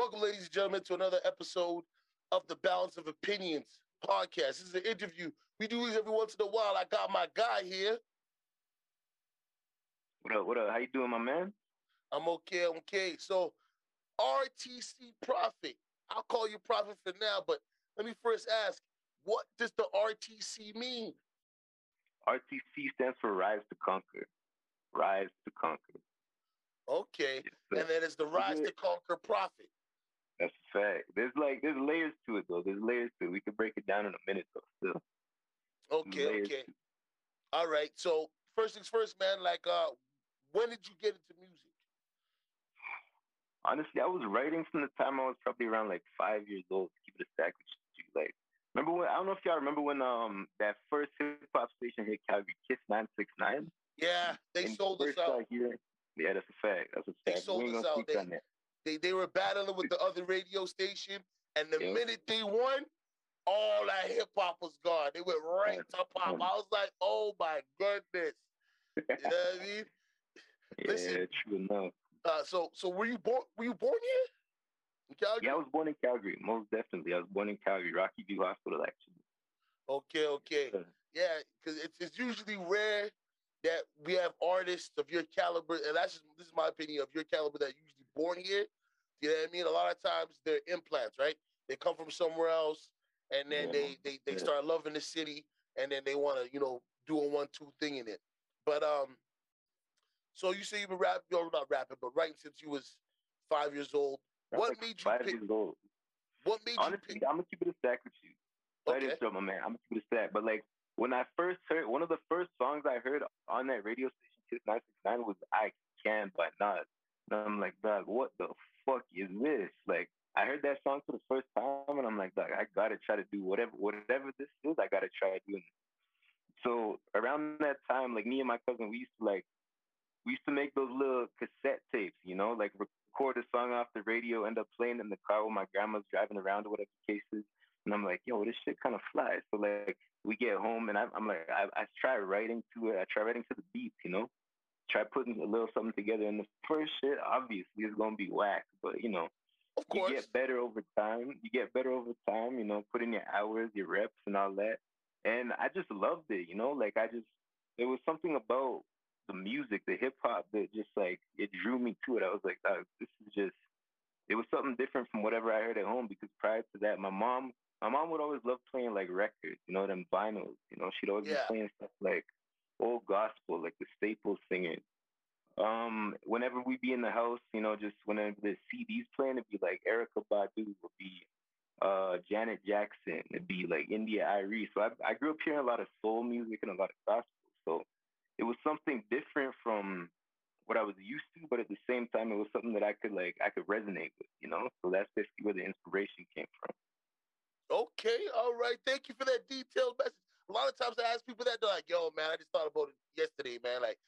Welcome, ladies and gentlemen, to another episode of the Balance of Opinions podcast. This is an interview. We do these every once in a while. I got my guy here. What up? What up? How you doing, my man? I'm okay. I'm okay. So, RTC Prophet. I'll call you Prophet for now, but let me first ask, what does the RTC mean? RTC stands for Rise to Conquer. Rise to Conquer. Okay. Yes, and then it's the Rise to Conquer Prophet. That's a fact. There's like there's layers to it though. There's layers to it. We could break it down in a minute though. Still. Okay. Okay. All right. So first things first, man. Like, uh, when did you get into music? Honestly, I was writing from the time I was probably around like five years old. Keep it a stack with you. Like, remember when? I don't know if y'all remember when um that first hip hop station hit Calgary, Kiss nine six nine. Yeah, they and sold us out. Yeah, that's a fact. That's a fact. They sold us out. They, they they were battling with the other radio station, and the yep. minute they won, all that hip hop was gone. They went right to pop. I was like, oh my goodness. You know what I mean? Yeah, Listen, true enough. Uh, so so were you born were you born here? In Calgary? Yeah, I was born in Calgary, most definitely. I was born in Calgary, Rocky View Hospital actually. Okay, okay. Yeah, because it's it's usually rare that we have artists of your caliber, and that's just this is my opinion of your caliber that usually born here. You know what I mean? A lot of times they're implants, right? They come from somewhere else, and then yeah. they they they start loving the city, and then they want to you know do a one two thing in it. But um, so you say you've been rapping, you're not rapping, but writing since you was five years old. What like made you five pick? Years old. What made Honestly, you? Pick? I'm gonna keep it a stack with you. Okay. That is my man. I'm gonna keep it a stack. But like when I first heard one of the first songs I heard on that radio station, Kiss 969, was "I Can" by Nas. And I'm like, dog, what the fuck is this? Like, I heard that song for the first time, and I'm like, dog, I gotta try to do whatever, whatever this is. I gotta try doing. It. So around that time, like me and my cousin, we used to like, we used to make those little cassette tapes, you know, like record a song off the radio, end up playing in the car while my grandma's driving around or whatever the case is. And I'm like, yo, this shit kind of flies. So like, we get home, and I, I'm like, I, I try writing to it. I try writing to the beat, you know try putting a little something together. And the first shit, obviously, is gonna be whack, but you know, of course, you get better over time. You get better over time. You know, put in your hours, your reps, and all that. And I just loved it. You know, like I just there was something about the music, the hip hop that just like it drew me to it. I was like, oh, this is just it was something different from whatever I heard at home because prior to that, my mom my mom would always love playing like records, you know, them vinyls. You know, she'd always yeah. be playing stuff like old gospel, like the Staples singers. Um, whenever we be in the house, you know, just whenever the CDs playing, it'd be like Erykah Badu, would be uh, Janet Jackson, it'd be like India.Arie. So I, I grew up hearing a lot of soul music and a lot of gospel. So it was something different from what I was used to, but at the same time, it was something that I could like I could resonate with, you know. So that's basically where the inspiration came from. Okay, all right. Thank you for that detailed message. A lot of times I ask people that they're like, "Yo, man, I just thought about it yesterday, man. Like,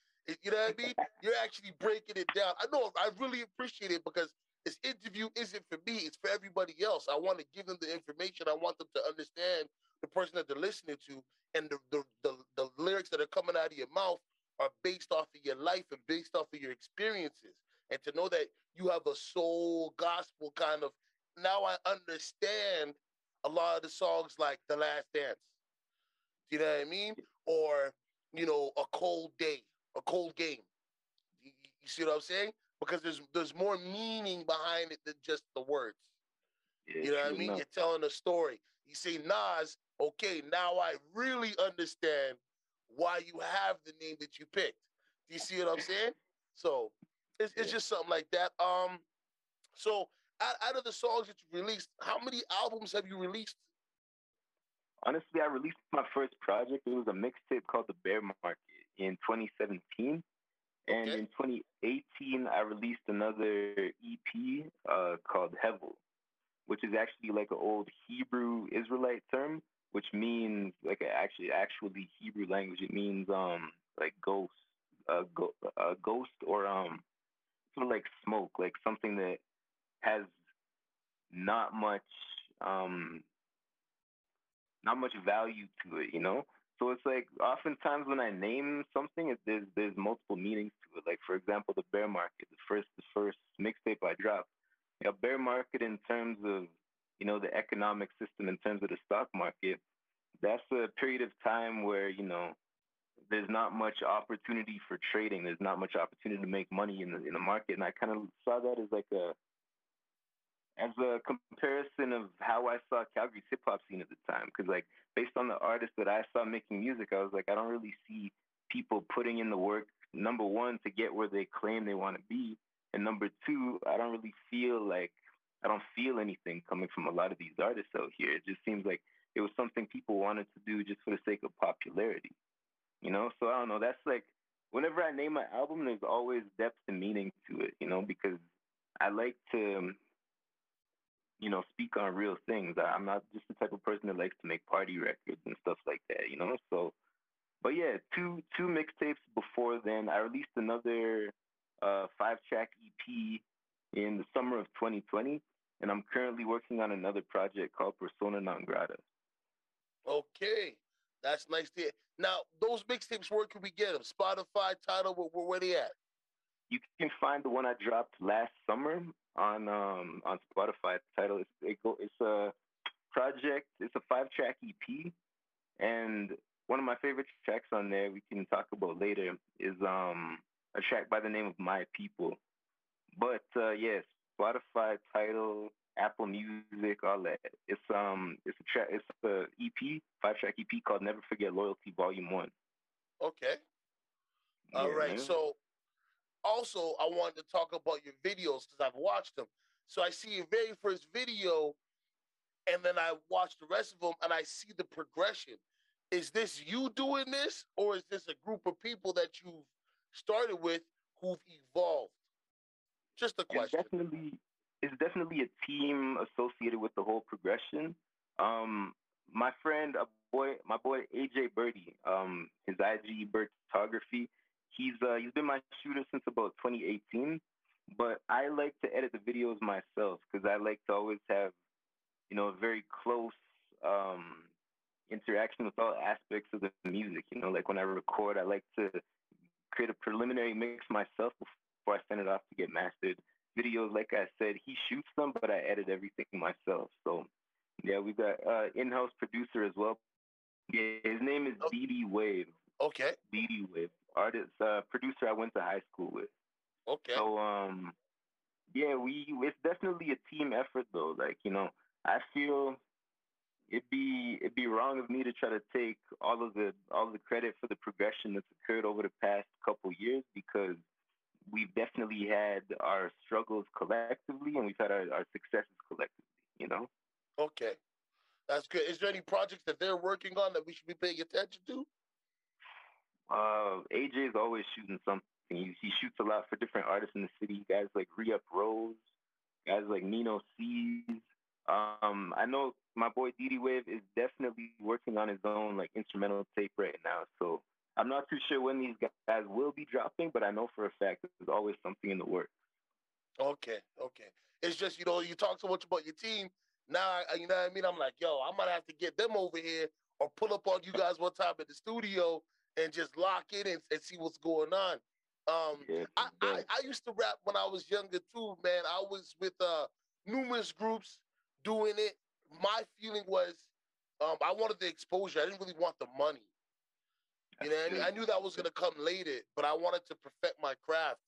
you know what I mean? You're actually breaking it down. I know. I really appreciate it because this interview isn't for me; it's for everybody else. I want to give them the information. I want them to understand the person that they're listening to, and the the the, the lyrics that are coming out of your mouth are based off of your life and based off of your experiences. And to know that you have a soul gospel kind of now I understand a lot of the songs like The Last Dance you know what I mean? Or, you know, a cold day, a cold game. You, you see what I'm saying? Because there's there's more meaning behind it than just the words. Yeah, you know what I mean? Enough. You're telling a story. You say Nas, okay, now I really understand why you have the name that you picked. Do you see what I'm saying? So it's, it's just something like that. Um, so out, out of the songs that you released, how many albums have you released honestly, I released my first project. It was a mixtape called The Bear Market in 2017. And okay. in 2018, I released another EP uh, called Hevel, which is actually like an old Hebrew Israelite term, which means like a actually actually Hebrew language. It means um like ghost, uh, go, uh, ghost or um sort of like smoke, like something that has not much um not much value to it, you know? So it's like oftentimes when I name something, there's there's multiple meanings to it. Like for example, the bear market, the first the first mixtape I dropped, a bear market in terms of you know the economic system in terms of the stock market. That's a period of time where you know there's not much opportunity for trading. There's not much opportunity to make money in the in the market, and I kind of saw that as like a as a comparison of how I saw Calgary's hip hop scene at the time. Because like based on the artists that I saw making music, I was like, I don't really see people putting in the work. Number one, to get where they claim they want to be, and number two, I don't really feel like I don't feel anything coming from a lot of these artists out here. It just seems like it was something people wanted to do just for the sake of popularity. You know, so I don't know. That's like whenever I name an album, there's always depth and meaning to it. You know, because I like to um, you know, speak on real things. I'm not just the type of person that likes to make party records and stuff like that, you know. So, but yeah, two two mixtapes before then. I released another uh, five track EP in the summer of 2020, and I'm currently working on another project called Persona Non Grata. Okay, that's nice to hear. Now, those mixtapes, where can we get them? Spotify, Tidal, where, where they at? You can find the one I dropped last summer on um on Spotify. The Tidal is it go, it's a project. It's a five track EP, and one of my favorite tracks on there we can talk about later is um a track by the name of My People. But uh, yes, Spotify, title, Apple Music, all that. It's um it's a track. It's a EP, five track EP called Never Forget Loyalty Volume One. Okay. All yeah, right. So also, I wanted to talk about your videos because I've watched them. So I see your very first video, and then I watch the rest of them, and I see the progression. Is this you doing this, or is this a group of people that you've started with who've evolved? Just a question. It's definitely, it's definitely a team associated with the whole progression. Um, my friend, a boy, my boy AJ Birdie, um, his IG Bird Photography He's uh, he's been my shooter since about 2018, but I like to edit the videos myself because I like to always have, you know, a very close um, interaction with all aspects of the music. You know, like when I record, I like to create a preliminary mix myself before I send it off to get mastered. Videos, like I said, he shoots them, but I edit everything myself. So, yeah, we've got uh, in-house producer as well. Yeah, his name is oh. DD Wave. Okay. DD Wave artist, uh, producer I went to high school with. Okay. So um, yeah, we it's definitely a team effort though. Like you know, I feel it'd be it'd be wrong of me to try to take all of the all of the credit for the progression that's occurred over the past couple years because we've definitely had our struggles collectively and we've had our, our successes collectively. You know. Okay. That's good. Is there any projects that they're working on that we should be paying attention to? Uh, AJ is always shooting something. He, he shoots a lot for different artists in the city. Guys like Re-Up Rose, guys like Nino C's. Um, I know my boy DD Wave is definitely working on his own like instrumental tape right now. So I'm not too sure when these guys will be dropping, but I know for a fact there's always something in the works. Okay, okay. It's just you know you talk so much about your team. Now you know what I mean. I'm like, yo, I might have to get them over here or pull up on you guys one time at the studio and just lock in and, and see what's going on. Um, yeah, I, I, I, used to rap when I was younger too, man. I was with uh, numerous groups doing it. My feeling was um, I wanted the exposure. I didn't really want the money. You know, I, I knew that was going to come later, but I wanted to perfect my craft.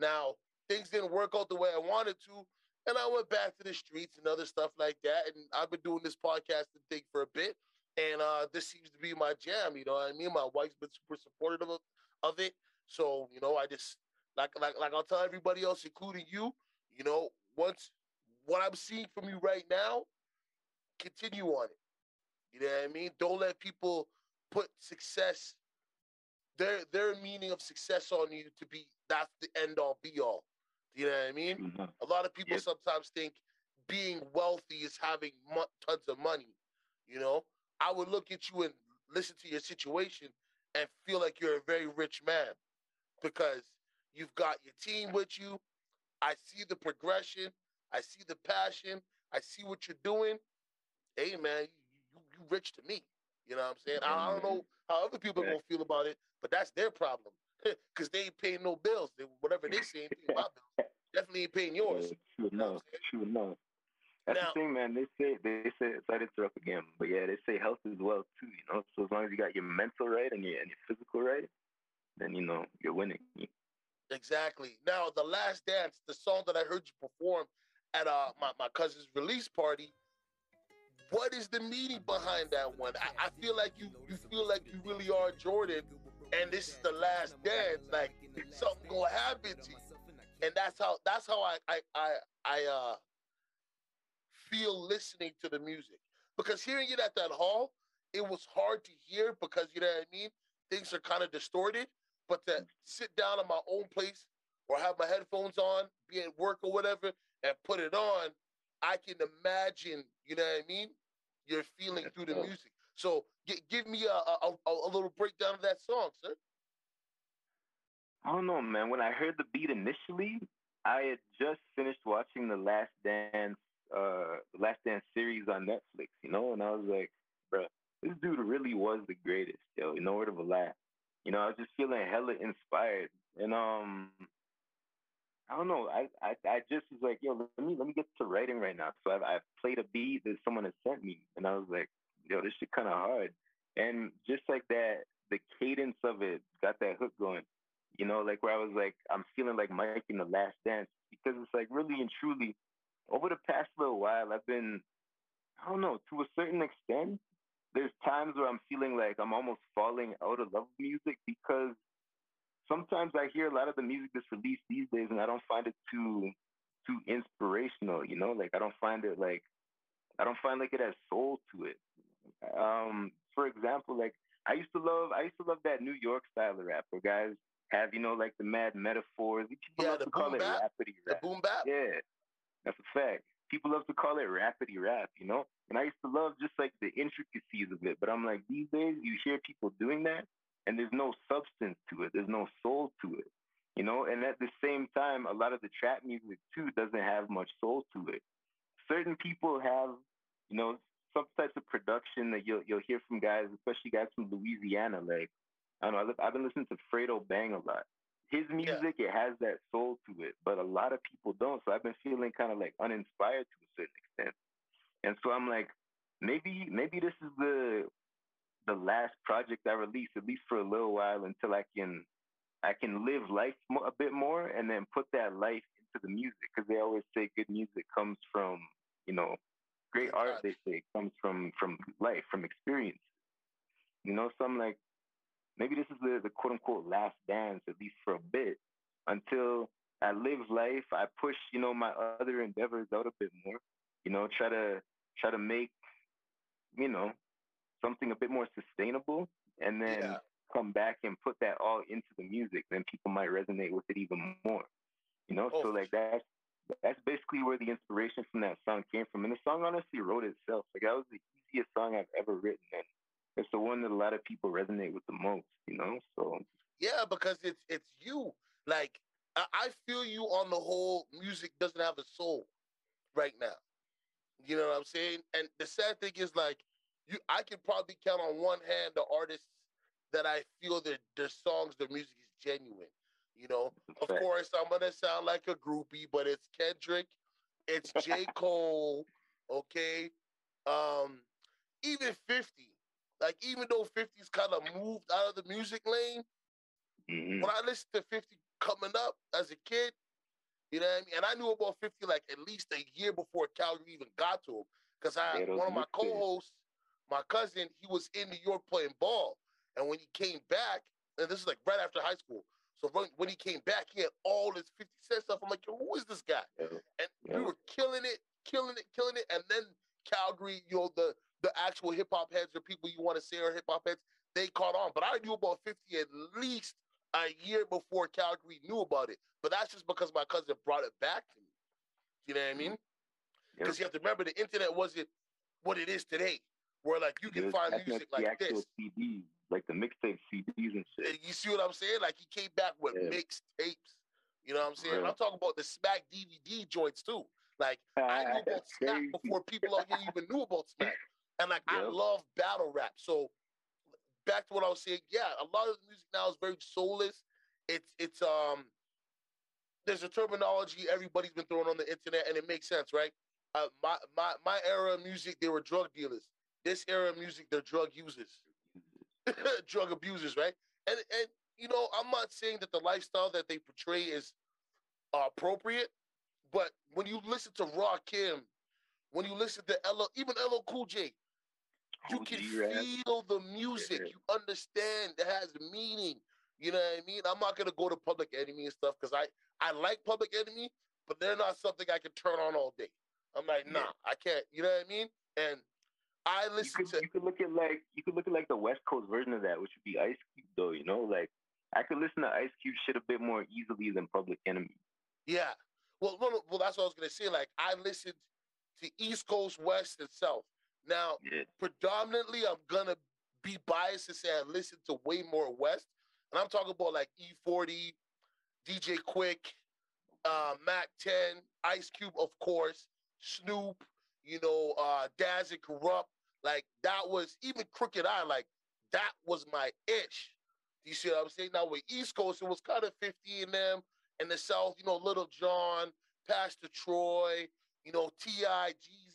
Now, things didn't work out the way I wanted to, and I went back to the streets and other stuff like that. And I've been doing this podcasting thing for a bit and uh, this seems to be my jam. You know what I mean? My wife's been super supportive of, of it, so you know, I just like like like I'll tell everybody else, including you. You know, once what I'm seeing from you right now, continue on it. You know what I mean? Don't let people put success their their meaning of success on you to be that's the end all be all. You know what I mean? Mm-hmm. A lot of people sometimes think being wealthy is having mo- tons of money. You know, I would look at you and listen to your situation and feel like you're a very rich man because you've got your team with you. I see the progression. I see the passion. I see what you're doing. Hey, man, you, you, you rich to me. You know what I'm saying? I, I don't know how other people are going to feel about it, but that's their problem because they ain't paying no bills. They, whatever they say ain't paying my bills. definitely ain't paying yours. Yeah, true enough. True enough. That's now, the thing, man. They say they say sorry to interrupt again, but yeah, they say health is wealth too. You know, so as long as you got your mental right and your and your physical right, then you know you're winning. Exactly. Now, the last dance, the song that I heard you perform at uh, my my cousin's release party. What is the meaning behind that one? I, I feel like you you feel like you really are Jordan, and this is the last dance. Like something gonna happen to you, and that's how that's how I I I, I uh feel listening to the music because hearing it at that hall, it was hard to hear because you know what I mean. Things are kind of distorted, but to sit down in my own place or have my headphones on, be at work or whatever, and put it on, I can imagine. You know what I mean? You're feeling through the music. So g- give me a, a, a little breakdown of that song, sir. I don't know, man. When I heard the beat initially, I had just finished watching the Last Dance uh Last Dance series on Netflix, you know, and I was like, bro, this dude really was the greatest, yo. No word of a lie. You know, I was just feeling hella inspired, and um, I don't know. I, I I just was like, yo, let me let me get to writing right now. So I, I played a beat that someone had sent me, and I was like, yo, this shit kind of hard. And just like that, the cadence of it got that hook going. You know, like where I was like, I'm feeling like Mike in the Last Dance because it's like really and truly over the past little while, I've been, I don't know, to a certain extent, there's times where I'm feeling like I'm almost falling out of love with music because sometimes I hear a lot of the music that's released these days and I don't find it too too inspirational, you know? Like I don't find it like I don't find like it has soul to it. Um, for example, like I used to love I used to love that New York style of rap where guys have, you know, like the mad metaphors. People yeah, love to call it rapidy rap. The boom bap. Yeah. That's a fact. People love to call it rapidy rap, you know? And I used to love just like the intricacies of it. But I'm like, these days you hear people doing that and there's no substance to it. There's no soul to it. You know, and at the same time, a lot of the trap music too doesn't have much soul to it. Certain people have, you know, some types of production that you'll you'll hear from guys, especially guys from Louisiana. Like, I don't know, I've been listening to Fredo Bang a lot his music yeah. it has that soul to it, but a lot of people don't. So I've been feeling kind of like uninspired to a certain extent, and so I'm like, maybe maybe this is the the last project I release at least for a little while until I can I can live life a bit more and then put that life into the music because they always say good music comes from you know great art they say comes from from life from experience you know so I'm like maybe this is the, the quote unquote last dance, at least for a bit, until I live life. I push, you know, my other endeavors out a bit more, you know, try to try to make, you know, something a bit more sustainable and then yeah. come back and put that all into the music. Then people might resonate with it even more. You know, oh, so like that's that's basically where the inspiration from that song came from. And the song honestly wrote itself. Like that was the easiest song I've ever written. And it's the one that a lot of people resonate with the most, you know. So yeah, because it's it's you. Like I feel you on the whole. Music doesn't have a soul right now. You know what I'm saying? And the sad thing is, like you, I can probably count on one hand the artists that I feel that their songs, their music is genuine. You know, of course, I'm gonna sound like a groupie, but it's Kendrick, it's J. Cole, okay, um, even 50. Like even though 50's kind of moved out of the music lane, mm-hmm. when I listened to 50 coming up as a kid, you know what I mean? And I knew about 50 like at least a year before Calgary even got to him. Because I one of my co-hosts, my cousin, he was in New York playing ball. And when he came back, and this is like right after high school. So when, when he came back, he had all this 50 Cent stuff. I'm like, Yo, who is this guy? Yeah. And yeah. we were killing it, killing it, killing it. And then Calgary, you know, the the actual hip hop heads or people you want to say are hip hop heads, they caught on. But I knew about 50 at least a year before Calgary knew about it. But that's just because my cousin brought it back to me. You know what I mean? Mm-hmm. Because you have to remember the internet wasn't what it is today, where like you can find music like this. CDs, like the mixtape CDs and shit. You see what I'm saying? Like he came back with yeah. mixtapes. You know what I'm saying? I'm talking about the Smack DVD joints too. Like I knew about Smack before people out here even knew about Smack. And like yep. I love battle rap. So back to what I was saying, yeah, a lot of the music now is very soulless. It's it's um there's a terminology everybody's been throwing on the internet, and it makes sense, right? Uh, my my my era of music, they were drug dealers. This era of music, they're drug users, drug abusers, right? And and you know, I'm not saying that the lifestyle that they portray is uh, appropriate, but when you listen to Rakim, when you listen to LL, even LL Cool J, you can feel the music. You understand it has meaning. You know what I mean? I'm not gonna go to Public Enemy and stuff because I I like Public Enemy, but they're not something I can turn on all day. I'm like, nah. I can't. You know what I mean? And I listen you could, to. You could look at like you could look at like the West Coast version of that, which would be Ice Cube, though. You know, like I could listen to Ice Cube shit a bit more easily than Public Enemy. Yeah. Well, well, well that's what I was gonna say. Like I listened to East Coast, West, and South. Now, yeah. predominantly, I'm gonna be biased to say I listen to way more West, and I'm talking about like E40, DJ Quik, uh, Mack 10, Ice Cube, of course, Snoop, you know, uh, Daz and Kurupt. Like that was even Crooked I. Like that was my itch. Do you see what I'm saying? Now with East Coast, it was kind of 50 in them. and the South, you know, Lil Jon, Pastor Troy, you know, T.I., Jeezy.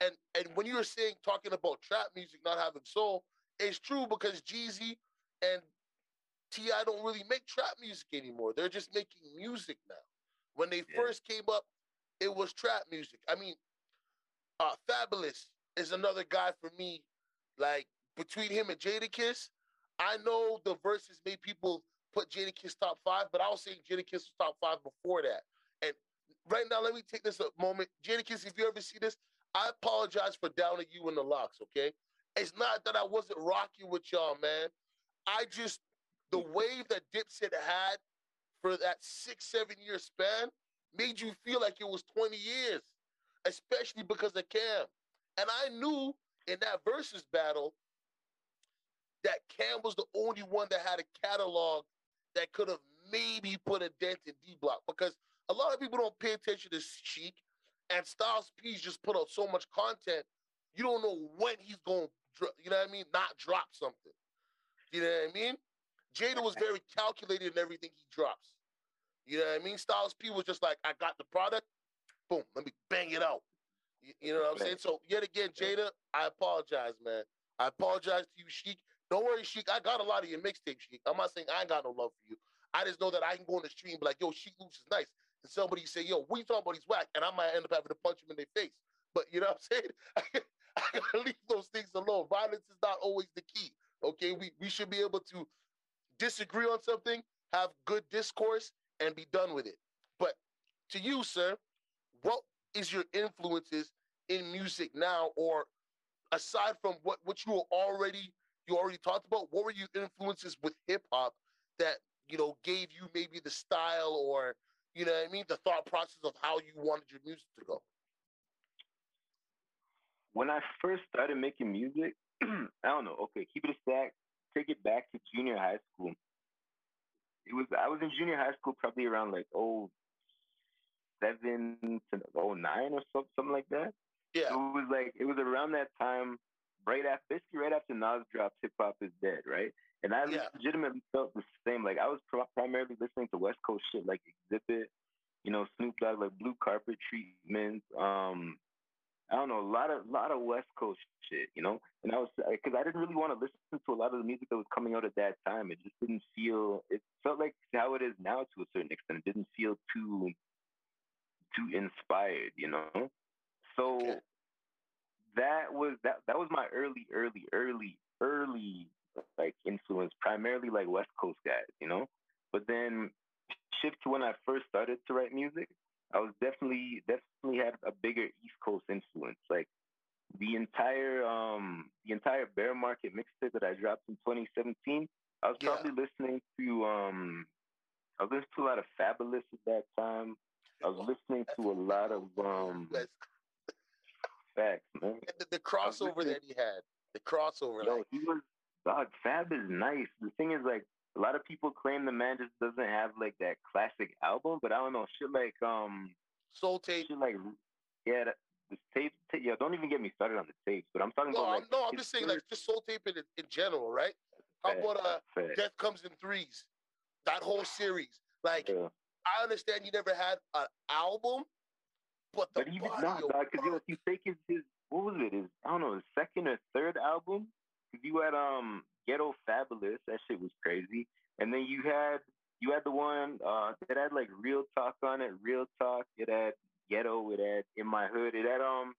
And and when you were saying talking about trap music not having soul, it's true because Jeezy and T.I. don't really make trap music anymore. They're just making music now. When they yeah. first came up, it was trap music. I mean, uh, Fabolous is another guy for me. Like between him and Jadakiss, I know the verses made people put Jadakiss top five, but I was saying Jadakiss was top five before that. And right now, let me take this a moment. Jadakiss, if you ever see this, I apologize for downing you in the locks, okay? It's not that I wasn't rocking with y'all, man. I just the wave that Dipset had for that six, seven year span made you feel like it was 20 years, especially because of Cam. And I knew in that versus battle that Cam was the only one that had a catalog that could have maybe put a dent in D Block because a lot of people don't pay attention to Sheek and Styles P's just put out so much content, you don't know when he's going to, you know what I mean, not drop something. You know what I mean? Jada was very calculated in everything he drops. You know what I mean? Styles P was just like, I got the product, boom, let me bang it out. You, you know what I'm saying? So yet again, Jada, I apologize, man. I apologize to you, Sheek. Don't worry, Sheek. I got a lot of your mixtape, Sheek. I'm not saying I ain't got no love for you. I just know that I can go on the stream and be like, yo, Sheek Louch is nice. And somebody say, yo, we talking about? He's whack. And I might end up having to punch him in their face. But you know what I'm saying? I gotta leave those things alone. Violence is not always the key. Okay, we, we should be able to disagree on something, have good discourse, and be done with it. But to you, sir, what is your influences in music now, or aside from what what you already you already talked about, what were your influences with hip hop that you know gave you maybe the style or you know what I mean, the thought process of how you wanted your music to go? When I first started making music, I don't know. Okay, keep it a stack. Take it back to junior high school it was I was in junior high school probably around like oh seven to oh nine or so, something like that. Yeah. So it was like it was around that time, right after basically right after Nas dropped Hip Hop is Dead, right? And I yeah. legitimately felt the same. Like I was pr- primarily listening to West Coast shit like Xzibit, you know, Snoop Dogg, like Blue Carpet Treatment, um, I don't know, a lot of a lot of West Coast shit, you know. And I was because I didn't really want to listen to a lot of the music that was coming out at that time. It just didn't feel. It felt like how it is now to a certain extent. It didn't feel too too inspired, you know. So okay. that was that that was my early, early, early, early like influence, primarily like West Coast guys, you know. But then shift to when I first started to write music. I was definitely definitely had a bigger East Coast influence. Like the entire um the entire bear market mixtape that I dropped in 2017, I was yeah. probably listening to um I was listening to a lot of Fabolous at that time. I was listening to a lot of um facts, man. The, the crossover that he had, the crossover. Yo, like... he was dog. Fab is nice. The thing is, like, a lot of people claim the man just doesn't have like that classic album, but I don't know shit like um Soul Tape. Shit like yeah, that, the tape, tape. Yeah, don't even get me started on the tapes. But I'm talking no, about like, no, I'm just saying like just Soul Tape in, in general, right? How about uh, Death Comes in Threes? That whole series, like yeah. I understand you never had an album, but the But even not, because you know, you take his, his what was it? His I don't know, his second or third album. You had um Ghetto Fabulous, that shit was crazy, and then you had you had the one uh that had like Real Talk on it, Real Talk. It had Ghetto. It had In My Hood. It had um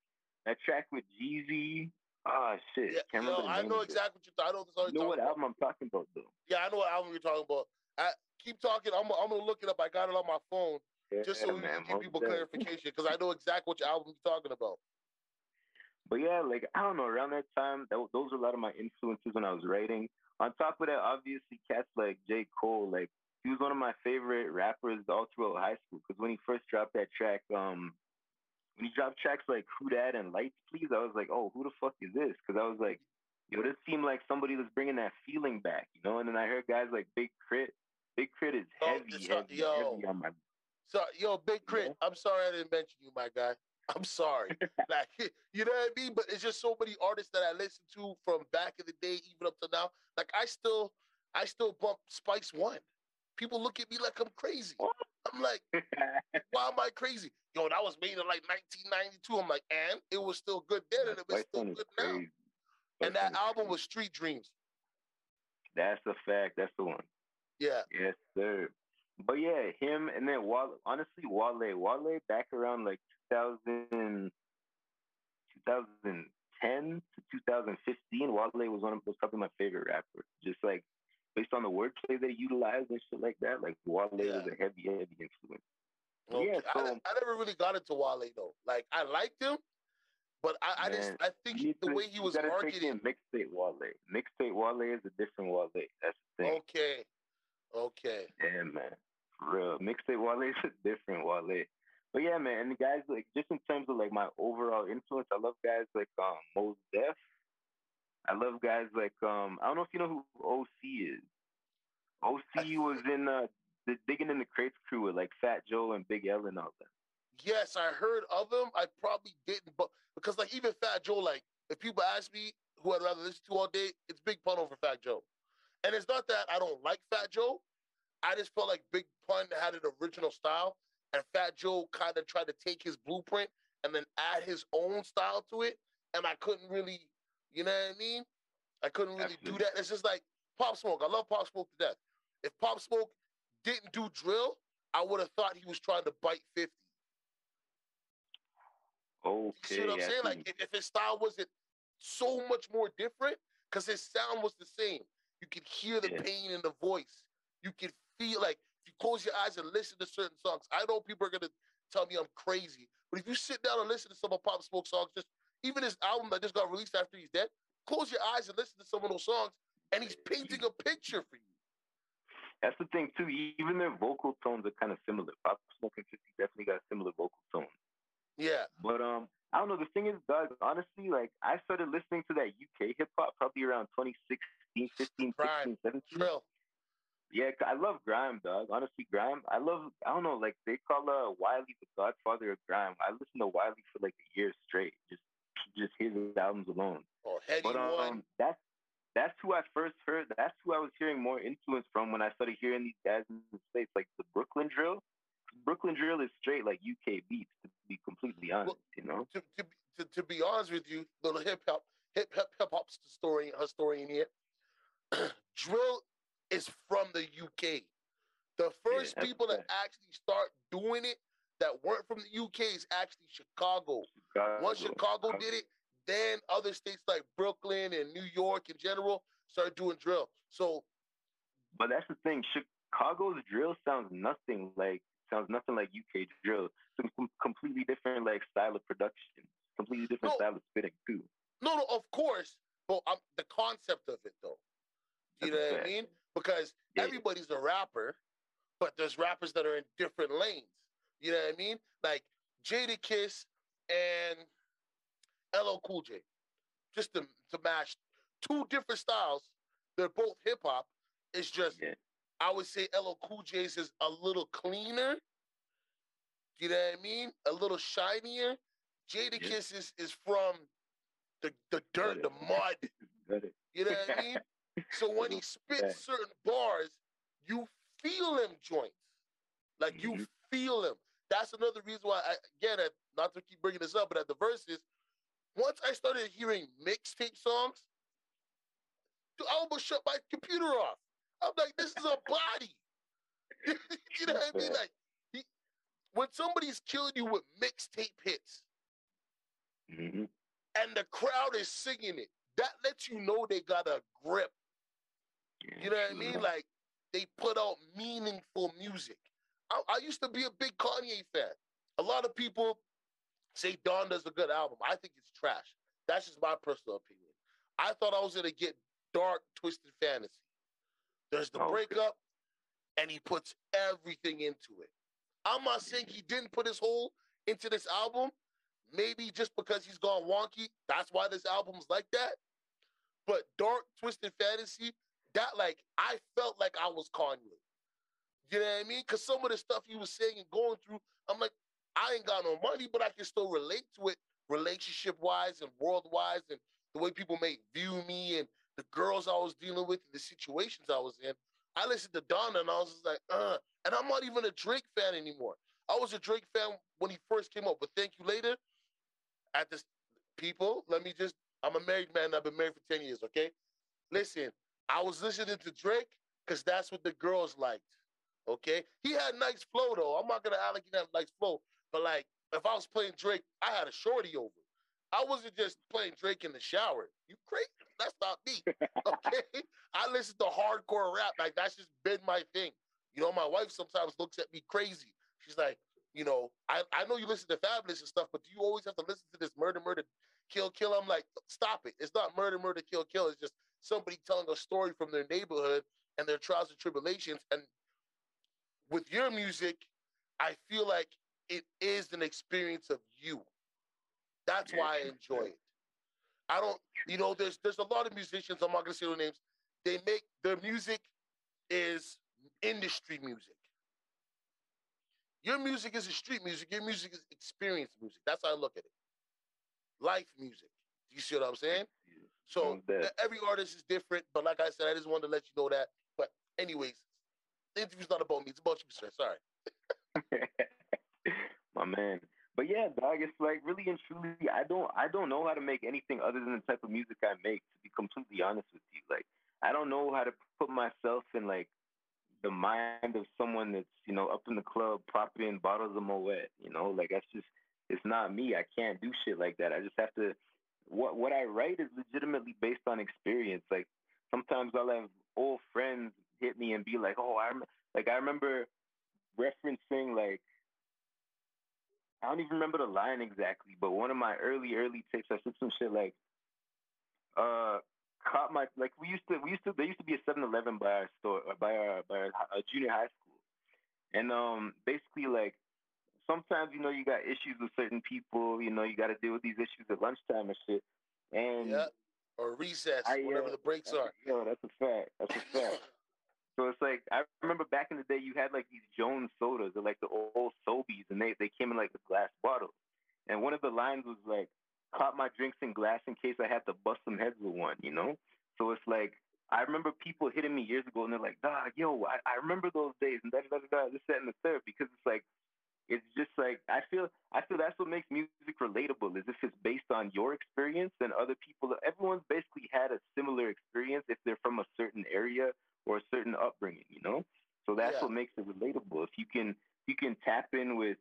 that track with Jeezy. Ah shit, yeah, can't remember I know exactly what you're. I know You know what about. album I'm talking about though? Yeah, I know what album you're talking about. I, keep talking. I'm, I'm gonna look it up. I got it on my phone just so Yeah, we man, can give people clarification because I know exactly what your album you're talking about. But yeah, like I don't know, around that time, that, those were a lot of my influences when I was writing. On top of that, obviously, cats like J. Cole, like he was one of my favorite rappers all throughout high school. Because when he first dropped that track, um, when he dropped tracks like "Who Dat" and "Lights Please," I was like, oh, who the fuck is this? Because I was like, yo, this seemed like somebody was bringing that feeling back, you know. And then I heard guys like Big Crit. Big K.R.I.T. is Oh, heavy, not- heavy, yo. heavy on my. So, yo, Big Crit. I'm sorry I didn't mention you, my guy. I'm sorry. like, you know what I mean? But it's just so many artists that I listen to from back in the day, even up to now. Like, I still, I still bump Spice One. People look at me like I'm crazy. I'm like, why am I crazy? Yo, that was made in like 1992. I'm like, and it was still good then, and it was still good now. crazy. And that album was Street Dreams. That's the fact. That's the one. Yeah. Yes, sir. But yeah, him and then Wale, honestly, Wale, Wale back around like 2000, 2010 to 2015, Wale was one of was probably my favorite rapper. Just like based on the wordplay that he utilized and shit like that, like Wale Yeah. was a heavy, heavy influence. Yeah, I, so- I never really got into Wale though. Like I liked him, but I, I just I think need the way he was marketing. in mixtape Wale. Mixtape Wale is a different Wale. That's the thing. Okay. Okay. Yeah, man. For real. Mixtape Wale is a different Wale. But yeah, man, and the guys like just in terms of like my overall influence, I love guys like um Mos Def. I love guys like um I don't know if you know who OC is. OC was in uh the digging in the crates crew with like Fat Joe and Big L and all that. Yes, I heard of them. I probably didn't, but because like even Fat Joe, like if people ask me who I'd rather listen to all day, it's Big Pun over Fat Joe. And it's not that I don't like Fat Joe. I just felt like Big Pun had an original style, and Fat Joe kind of tried to take his blueprint and then add his own style to it. And I couldn't really, you know what I mean? I couldn't really do that. It's just like Pop Smoke. I love Pop Smoke to death. If Pop Smoke didn't do drill, I would have thought he was trying to bite 50. Okay. You see what I'm I saying? see. Like if, if his style wasn't so much more different, because his sound was the same. You could hear the Yeah. pain in the voice. You could feel like if you close your eyes and listen to certain songs. I know people are gonna tell me I'm crazy, but if you sit down and listen to some of Pop Smoke songs, just even his album that just got released after he's dead, close your eyes and listen to some of those songs, and he's painting a picture for you. That's the thing too. Even their vocal tones are kind of similar. Pop Smoke and 50 definitely got similar vocal tones. Yeah. But um, I don't know. The thing is, Doug, honestly, like I started listening to that UK hip hop probably around 2016, 15, Grime. 16, 17. Trill. Yeah, I love grime, dog. Honestly, grime. I love. I don't know. Like they call uh, Wiley the Godfather of grime. I listened to Wiley for like a year straight. Just, just his albums alone. Oh, Headie But um, One. that's that's who I first heard. That's who I was hearing more influence from when I started hearing these guys in the states, like the Brooklyn drill. Brooklyn drill is straight like UK beats, to be completely honest. you know. to, to, to, to be honest with you, little hip hop hip hip hip hop historian historian here. drill is from the UK. The first that's people that fact. actually start doing it that weren't from the UK is actually Chicago. Once Chicago did it, then other states like Brooklyn and New York in general started doing drill. So But that's the thing. Chicago's drill sounds nothing like sounds nothing like UK drill. It's completely different like style of production. Completely different No. style of spitting too. no, no, of course, but um, the concept of it though. You That's know what I mean? Because Yeah. everybody's a rapper, but there's rappers that are in different lanes. You know what I mean? Like Jadakiss and LL Cool J. Just to, to match two different styles. They're both hip hop. It's just Yeah. I would say LL Cool J's is a little cleaner. You know what I mean? A little shinier. Jada Yeah. Kiss is, is from the, the dirt, the mud. You know what I mean? So when he spits certain bars, you feel them joints. Like mm-hmm. you feel him. That's another reason why, I, again, not to keep bringing this up, but at the verses, once I started hearing mixtape songs, I almost shut my computer off. I'm like, this is a body. you know what I mean? Like, he, when somebody's killing you with mixtape hits, mm-hmm. and the crowd is singing it, that lets you know they got a grip. You know what I mean? Mm-hmm. Like, they put out meaningful music. I, I used to be a big Kanye fan. A lot of people say Donda's a good album. I think it's trash. That's just my personal opinion. I thought I was gonna get dark, twisted fantasy. There's the okay. breakup, and he puts everything into it. I'm not saying he didn't put his whole into this album. Maybe just because he's gone wonky, that's why this album's like that. But dark, twisted fantasy, that like I felt like I was Kanye. You know what I mean? Because some of the stuff he was saying and going through, I'm like, I ain't got no money, but I can still relate to it relationship wise and world wise and the way people may view me and the girls I was dealing with and the situations I was in. I listened to Donda and I was just like, uh, and I'm not even a Drake fan anymore. I was a Drake fan when he first came up, but thank you later. At this, people, let me just, I'm a married man. I've been married for 10 years, okay? Listen, I was listening to Drake because that's what the girls liked, okay? He had nice flow, though. I'm not going to act like he had nice flow, but like, if I was playing Drake, I had a shorty over. I wasn't just playing Drake in the shower. You crazy? That's not me. Okay. I listen to hardcore rap. Like that's just been my thing. You know, my wife sometimes looks at me crazy. She's like, you know, I, I know you listen to Fabolous and stuff, but do you always have to listen to this murder, murder, kill, kill? I'm like, stop it. It's not murder, murder, kill, kill. It's just somebody telling a story from their neighborhood and their trials and tribulations. And with your music, I feel like it is an experience of you. That's why I enjoy it. I don't, you know, there's there's a lot of musicians, I'm not gonna say their names, they make their music is industry music. Your music isn't street music, your music is experience music. That's how I look at it. Life music. Do you see what I'm saying? So every artist is different, but like I said, I just wanted to let you know that. But anyways, the interview's not about me, it's about you, sir. Sorry. My man. But yeah, dog, it's like really and truly, I don't, I don't know how to make anything other than the type of music I make. To be completely honest with you, like I don't know how to put myself in like the mind of someone that's you know up in the club popping bottles of Moet. You know, like that's just it's not me. I can't do shit like that. I just have to. What what I write is legitimately based on experience. Like sometimes I'll have old friends hit me and be like, "Oh, I'm like I remember referencing like I don't even remember the line exactly, but one of my early early tapes, I said some shit like, uh, caught my like we used to we used to there used to be a 7-Eleven by our store by our by our uh, junior high school, and um basically like sometimes you know you got issues with certain people, you know you got to deal with these issues at lunchtime and shit, and yeah, or recess, I, whatever uh, the breaks are. Yo, that's a fact. That's a fact. So it's like I remember back in the day, you had like these Jones sodas or like the old SoBes, and they they came in like a glass bottle. And one of the lines was like, "Caught my drinks in glass in case I had to bust some heads with one," you know. So it's like I remember people hitting me years ago, and they're like, "Dog, yo, I, I remember those days," and da da da da this that and the third, because it's like it's just like I feel I feel that's what makes music relatable is if it's based on your experience and other people everyone's basically had a similar experience if they're from a certain area or a certain upbringing, you know? So that's yeah. what makes it relatable. If you can you can tap in with,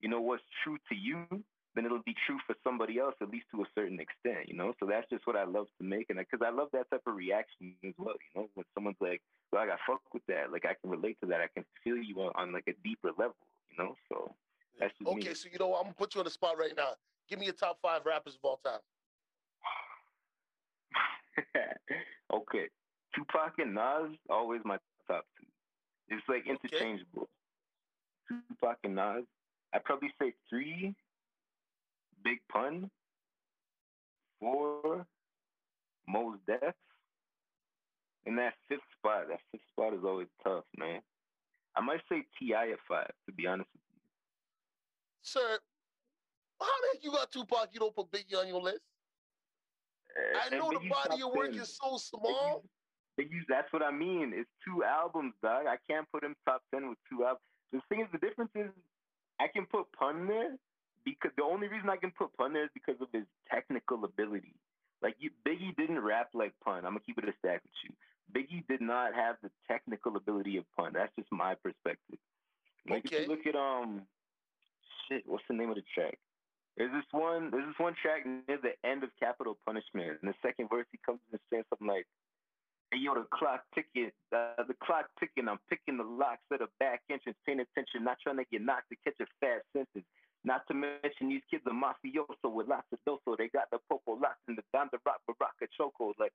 you know, what's true to you, then it'll be true for somebody else, at least to a certain extent, you know? So that's just what I love to make. And because I, I love that type of reaction as well, you know? When someone's like, well, I got fuck with that. Like, I can relate to that. I can feel you on, on like a deeper level, you know? So that's just Okay, me. so, you know, I'm going to put you on the spot right now. Give me your top five rappers of all time. okay. Tupac and Nas always my top two. It's like interchangeable. Okay. Tupac and Nas. I'd probably say three. Big Pun. Four. Mos Def. And that fifth spot, that fifth spot is always tough, man. I might say T.I. at five, to be honest with you. Sir, how the heck you got Tupac? You don't put Biggie on your list? Uh, I know the body of work is so small. They use that's what I mean. It's two albums, dog. I can't put him top ten with two albums. the thing is, the difference is I can put pun there because the only reason I can put pun there is because of his technical ability. Like you, Biggie didn't rap like pun. I'm gonna keep it a stack with you. Biggie did not have the technical ability of pun. That's just my perspective. Like Okay. if you look at um, shit, what's the name of the track? There's this one. There's this one track near the end of Capital Punishment. In the second verse, he comes in and saying something like, "Hey yo, the clock ticking, uh, the clock ticking. I'm picking the locks at the back entrance, paying attention, not trying to get knocked to catch a fast sentence. Not to mention these kids are mafioso with lots of doso. They got the popo locked in the down the rock baraka chokehold. Like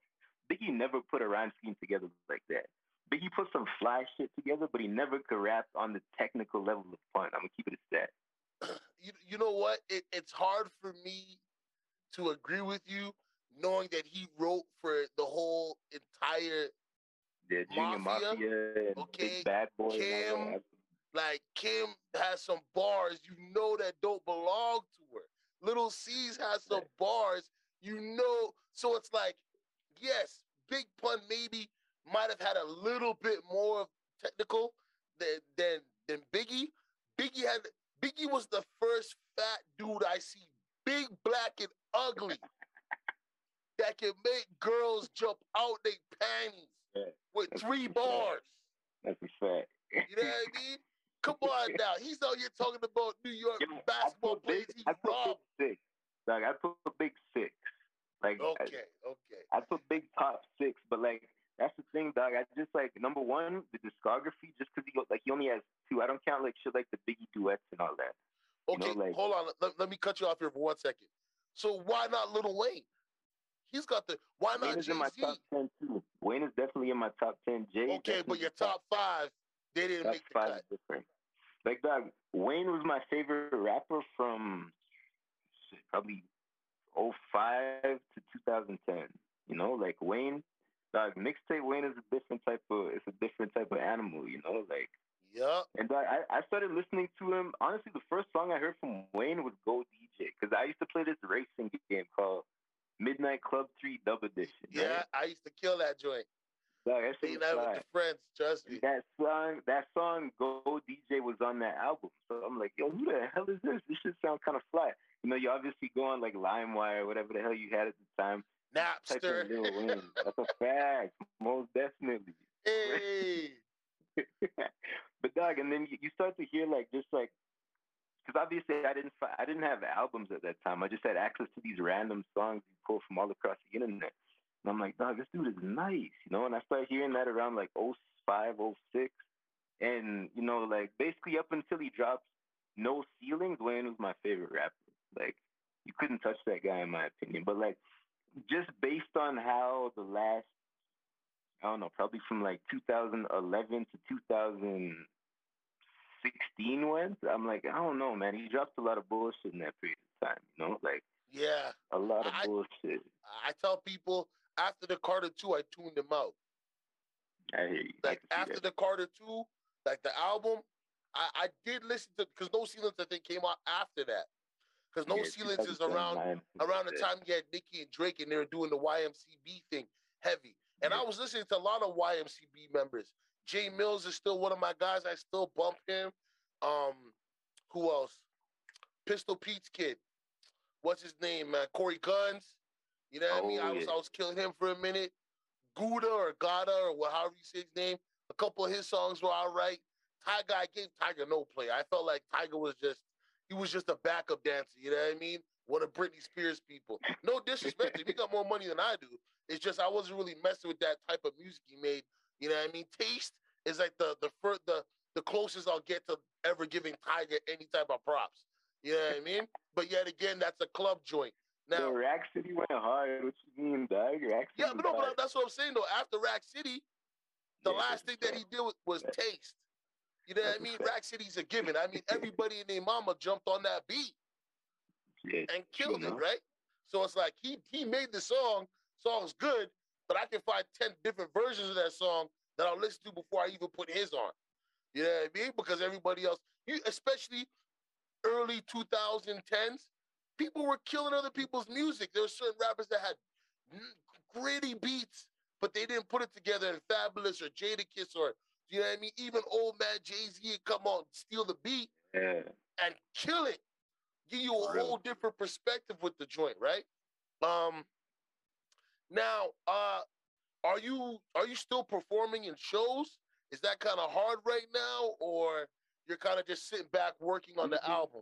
Biggie never put a rhyme scheme together like that. Biggie put some fly shit together, but he never could rap on the technical level of fun. I'm gonna keep it at that. You, you know what? It, it's hard for me to agree with you, knowing that he wrote for the whole entire Yeah, Junior Mafia, Mafia, okay, Big Bad Boy. Kim, like Kim has some bars you know that don't belong to her. Little C's has some Right. bars you know. So it's like, yes, Big Pun maybe might have had a little bit more technical than than than Biggie. Biggie had Biggie was the first fat dude I see, big, black, and ugly, that can make girls jump out their panties Yeah, with three bars. That's a fact. You know what I mean? Come on now. He's out here talking about New York Yo, basketball I players. He's I put big six. Like I put big six. Like I- Okay, okay. I put big top six, but like that's the thing, dog. I just like number one, the discography, just because he like he only has two. I don't count like shit like the Biggie duets and all that. You know, Okay, like- hold on. Let, let me cut you off here for one second. So why not Little Wayne? He's got the why Wayne not is Jay in my Z? top ten too. Wayne is definitely in my top ten. Jay. Okay, but your top five, they didn't top make the cut. different. Like dog, Wayne was my favorite rapper from probably 05 to 2010. You know, like Wayne, dog, mixtape Wayne is a different type of it's a different type of animal, you know, like Yeah. and I, I started listening to him. Honestly, the first song I heard from Wayne was Go DJ because I used to play this racing game called Midnight Club 3 Dub Edition. Yeah, right? I used to kill that joint. Dog, that Being was with the friends, trust me. That song, that song, Go DJ, was on that album. So I'm like, yo, who the hell is this? This shit sounds kind of fly. You know, you obviously go on like LimeWire or whatever the hell you had at the time. Napster. in Lil Wayne. That's a fact, most definitely. hey. but dog, and then you, you start to hear like just like, because obviously I didn't I didn't have albums at that time. I just had access to these random songs you pull from all across the internet. And I'm like, dog, this dude is nice, you know. And I started hearing that around like 05, 06. and you know, like basically up until he dropped No Ceilings, Wayne was my favorite rapper. Like you couldn't touch that guy in my opinion. But like just based on how the last I don't know, probably from like 2011 to 2016 went. I'm like, I don't know, man. He dropped a lot of bullshit in that period of time, you know, like Yeah. a lot of I- bullshit. I tell people after the Carter 2, I tuned them out. I hear you. Like after that. the Carter two, like the album, I, I did listen to because No Ceilings I think came out after that. Because No Yeah, Ceilings is around 2009, around the time you had Nicki and Drake and they were doing the YMCB thing heavy. And I was listening to a lot of YMCB members. Jay Mills is still one of my guys. I still bump him. Um, who else? Pistol Pete's kid. What's his name, man? Corey Guns. You know what I mean? Oh, I was yeah. I was killing him for a minute. Gouda or Gada or what however you say his name. A couple of his songs were all right. Tiger, I gave Tiger no play. I felt like Tiger was just he was just a backup dancer. You know what I mean? One of Britney Spears people. No disrespect, he got more money than I do. It's just I wasn't really messing with that type of music he made. You know what I mean? Taste is like the the fir- the the closest I'll get to ever giving Tiger any type of props. You know what I mean? But yet again, that's a club joint. Now, Yo, Rack City went hard. What you mean, dog? Rack City yeah, but no, but that's what I'm saying though. After Rack City, the Yeah, last thing that he did was, was taste. You know what I mean? Rack City's a given. I mean, everybody and their mama jumped on that beat Yeah, and killed it, right? So it's like he he made the song, song's good, but I can find ten different versions of that song that I'll listen to before I even put his on. You know what I mean? Because everybody else, you especially early 2010s, people were killing other people's music. There were certain rappers that had gritty beats, but they didn't put it together. in Fabulous or Jadakiss or You know what I mean? Even old man Jay Z come on, steal the beat, yeah. and kill it. Give you a Really? whole different perspective with the joint, right? Um. Now, uh, are you are you still performing in shows? Is that kind of hard right now, or you're kind of just sitting back working on the Mhm. album?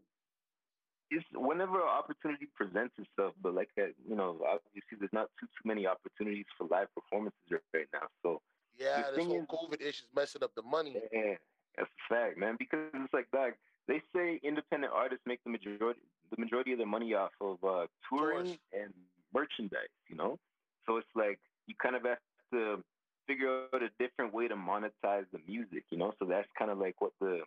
It's whenever an opportunity presents itself, but like that, you know, obviously there's not too too many opportunities for live performances right now. So Yeah, The this whole is- COVID issue is messing up the money. yeah, that's a fact, man. Because it's like that. They say independent artists make the majority the majority of their money off of uh, touring Tours. and merchandise. You know, so it's like you kind of have to figure out a different way to monetize the music. You know, so that's kind of like what the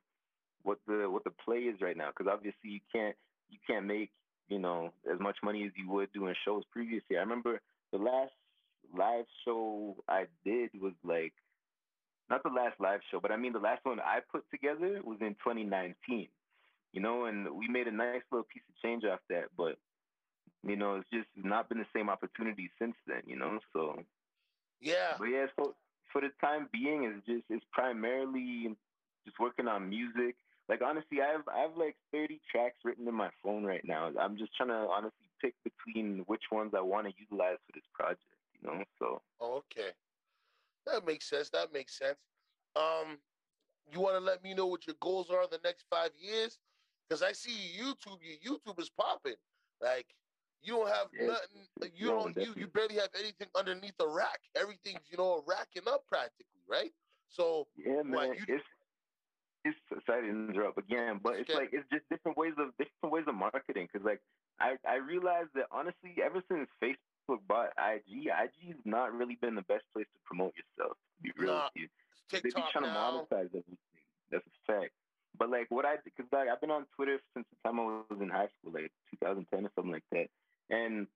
what the what the play is right now. Because obviously you can't you can't make you know as much money as you would doing shows previously. I remember the last live show I did was like not the last live show, but I mean the last one I put together was in 2019. You know, and we made a nice little piece of change off that, but you know, it's just not been the same opportunity since then. You know, so Yeah, but yeah, so for the time being, it's just it's primarily just working on music. Like honestly, I have I have like 30 tracks written in my phone right now. I'm just trying to honestly pick between which ones I want to utilize for this project. You know, so Oh, okay. That makes sense. That makes sense. Um, you want to let me know what your goals are the next five years? Because I see YouTube. Your YouTube is popping. Like you don't have Yeah, nothing. You growing, don't. You you barely have anything underneath the rack. Everything's you know racking up practically, right? So yeah, man, What, you- it's it's sorry to interrupt again, but it's like it's just different ways of different ways of marketing. Because like I I realized that honestly, ever since Facebook bought IG, IG's not really been the best place to promote yourself. To be real Nah, with you. they be TikTok trying now. to monetize everything. That's a fact. But like what I, because like I've been on Twitter since the time I was in high school, like 2010 or something like that. And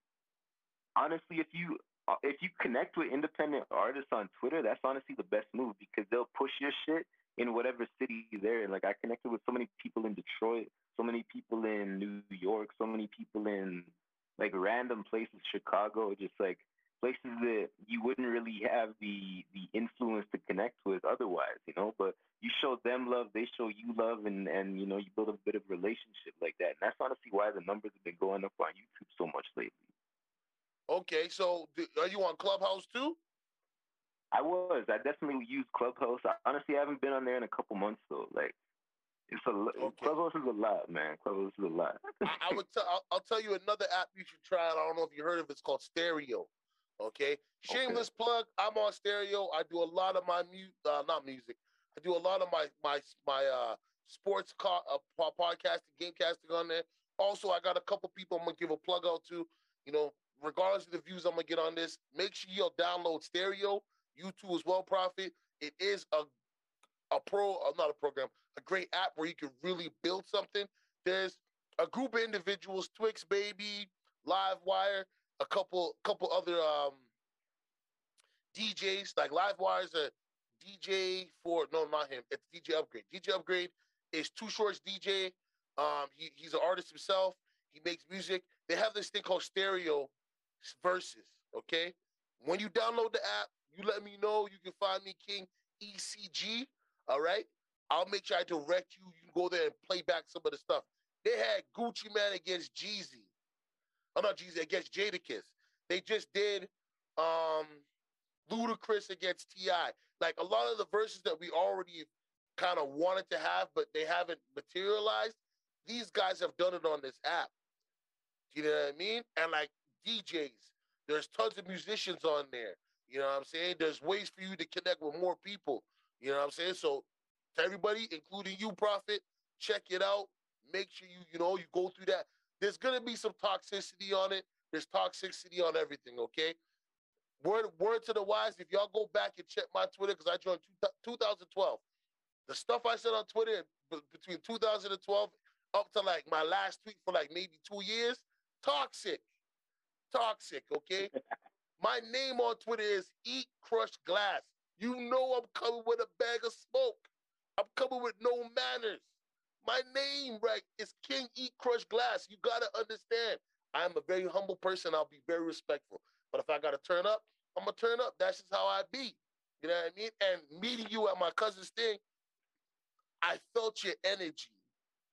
honestly, if you uh, if you connect with independent artists on Twitter, that's honestly the best move because they'll push your shit in whatever city they're in. Like I connected with so many people in Detroit, so many people in New York, so many people in like random places, Chicago, just like places that you wouldn't really have the the influence to connect with otherwise, you know. But you show them love, they show you love, and and you know you build a bit of relationship like that. And that's honestly why the numbers have been going up on YouTube so much lately. Okay, so are you on Clubhouse too? I was, I definitely use Clubhouse. I, honestly, I haven't been on there in a couple months though. Like it's a Okay. Clubhouse is a lot, man. Clubhouse is a lot. I, I would tell. I'll, I'll tell you another app you should try. I don't know if you heard of it. It's called Stereo. Okay. Shameless plug. I'm on Stereo. I do a lot of my mu- uh, not music. I do a lot of my my my uh sports car uh, podcasting, game casting on there. Also, I got a couple people I'm gonna give a plug out to. You know, regardless of the views I'm gonna get on this, make sure you'll download Stereo. YouTube as well, Profit. It is a a pro, uh, not a program, a great app where you can really build something. There's a group of individuals, Twix Baby, Livewire, a couple couple other um DJs. Like Livewire's a DJ for no, not him. It's DJ Upgrade. DJ Upgrade is Two Shorts DJ. Um, he, he's an artist himself. He makes music. They have this thing called Stereo Versus. Okay, when you download the app, you let me know. You can find me King ECG. All right. I'll make sure I direct you. You can go there and play back some of the stuff. They had Gucci Man against Jeezy. Oh, not Jeezy, against Jadakiss. They just did um Ludacris against T.I. Like a lot of the verses that we already kind of wanted to have, but they haven't materialized. These guys have done it on this app. You know what I mean? And like DJs, there's tons of musicians on there. You know what I'm saying? There's ways for you to connect with more people. You know what I'm saying? So to everybody, including you, Prophet, check it out. Make sure you, you know, you go through that. There's gonna be some toxicity on it. There's toxicity on everything, okay? Word word to the wise, if y'all go back and check my Twitter, because I joined two, 2012. The stuff I said on Twitter b- between 2012 up to like my last tweet for like maybe two years, toxic. Toxic, okay? My name on Twitter is Eat Crushed Glass. You know I'm coming with a bag of smoke. I'm coming with no manners. My name, right, is King Eat Crushed Glass. You gotta understand. I'm a very humble person. I'll be very respectful. But if I gotta turn up, I'm gonna turn up. That's just how I be. You know what I mean? And meeting you at my cousin's thing, I felt your energy,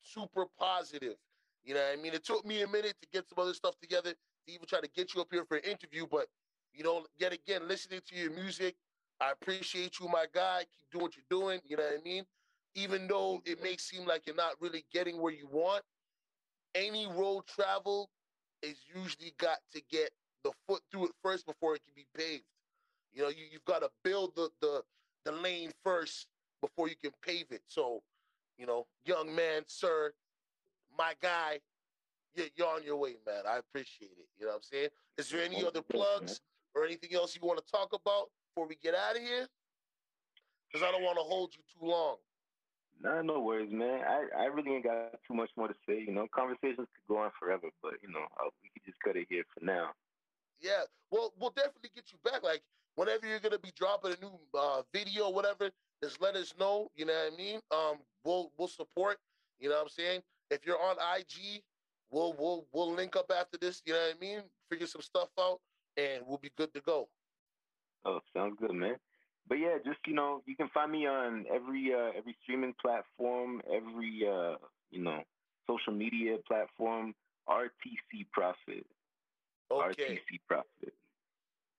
super positive. You know what I mean? It took me a minute to get some other stuff together to even try to get you up here for an interview, but you know, yet again, listening to your music, I appreciate you, my guy. Keep doing what you're doing. You know what I mean? Even though it may seem like you're not really getting where you want, any road travel is usually got to get the foot through it first before it can be paved. You know, you, you've got to build the, the the lane first before you can pave it. So, you know, young man, sir, my guy, you're, you're on your way, man. I appreciate it. You know what I'm saying? Is there any other plugs or anything else you want to talk about before we get out of here? Because I don't want to hold you too long. Nah, no worries, man. I, I really ain't got too much more to say. You know, conversations could go on forever, but you know, I'll, we could just cut it here for now. Yeah, well, we'll definitely get you back. Like whenever you're gonna be dropping a new uh, video, or whatever, just let us know. You know what I mean? Um, we'll we'll support. You know what I'm saying? If you're on IG, we'll we'll we'll link up after this. You know what I mean? Figure some stuff out, and we'll be good to go. Oh, sounds good, man. But yeah, just you know, you can find me on every uh, every streaming platform, every uh, you know, social media platform. RTC Profit. Okay. RTC Prophet.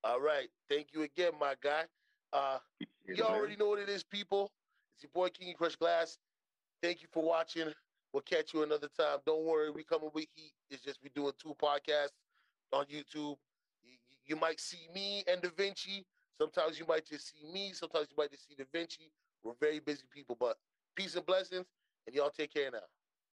All right. Thank you again, my guy. Uh, you already know what it is, people. It's your boy King Crush Glass. Thank you for watching. We'll catch you another time. Don't worry, we coming with heat. It's just we doing two podcasts on YouTube. You, might see me and Da Vinci. Sometimes you might just see me. Sometimes you might just see Da Vinci. We're very busy people, but peace and blessings, and y'all take care now.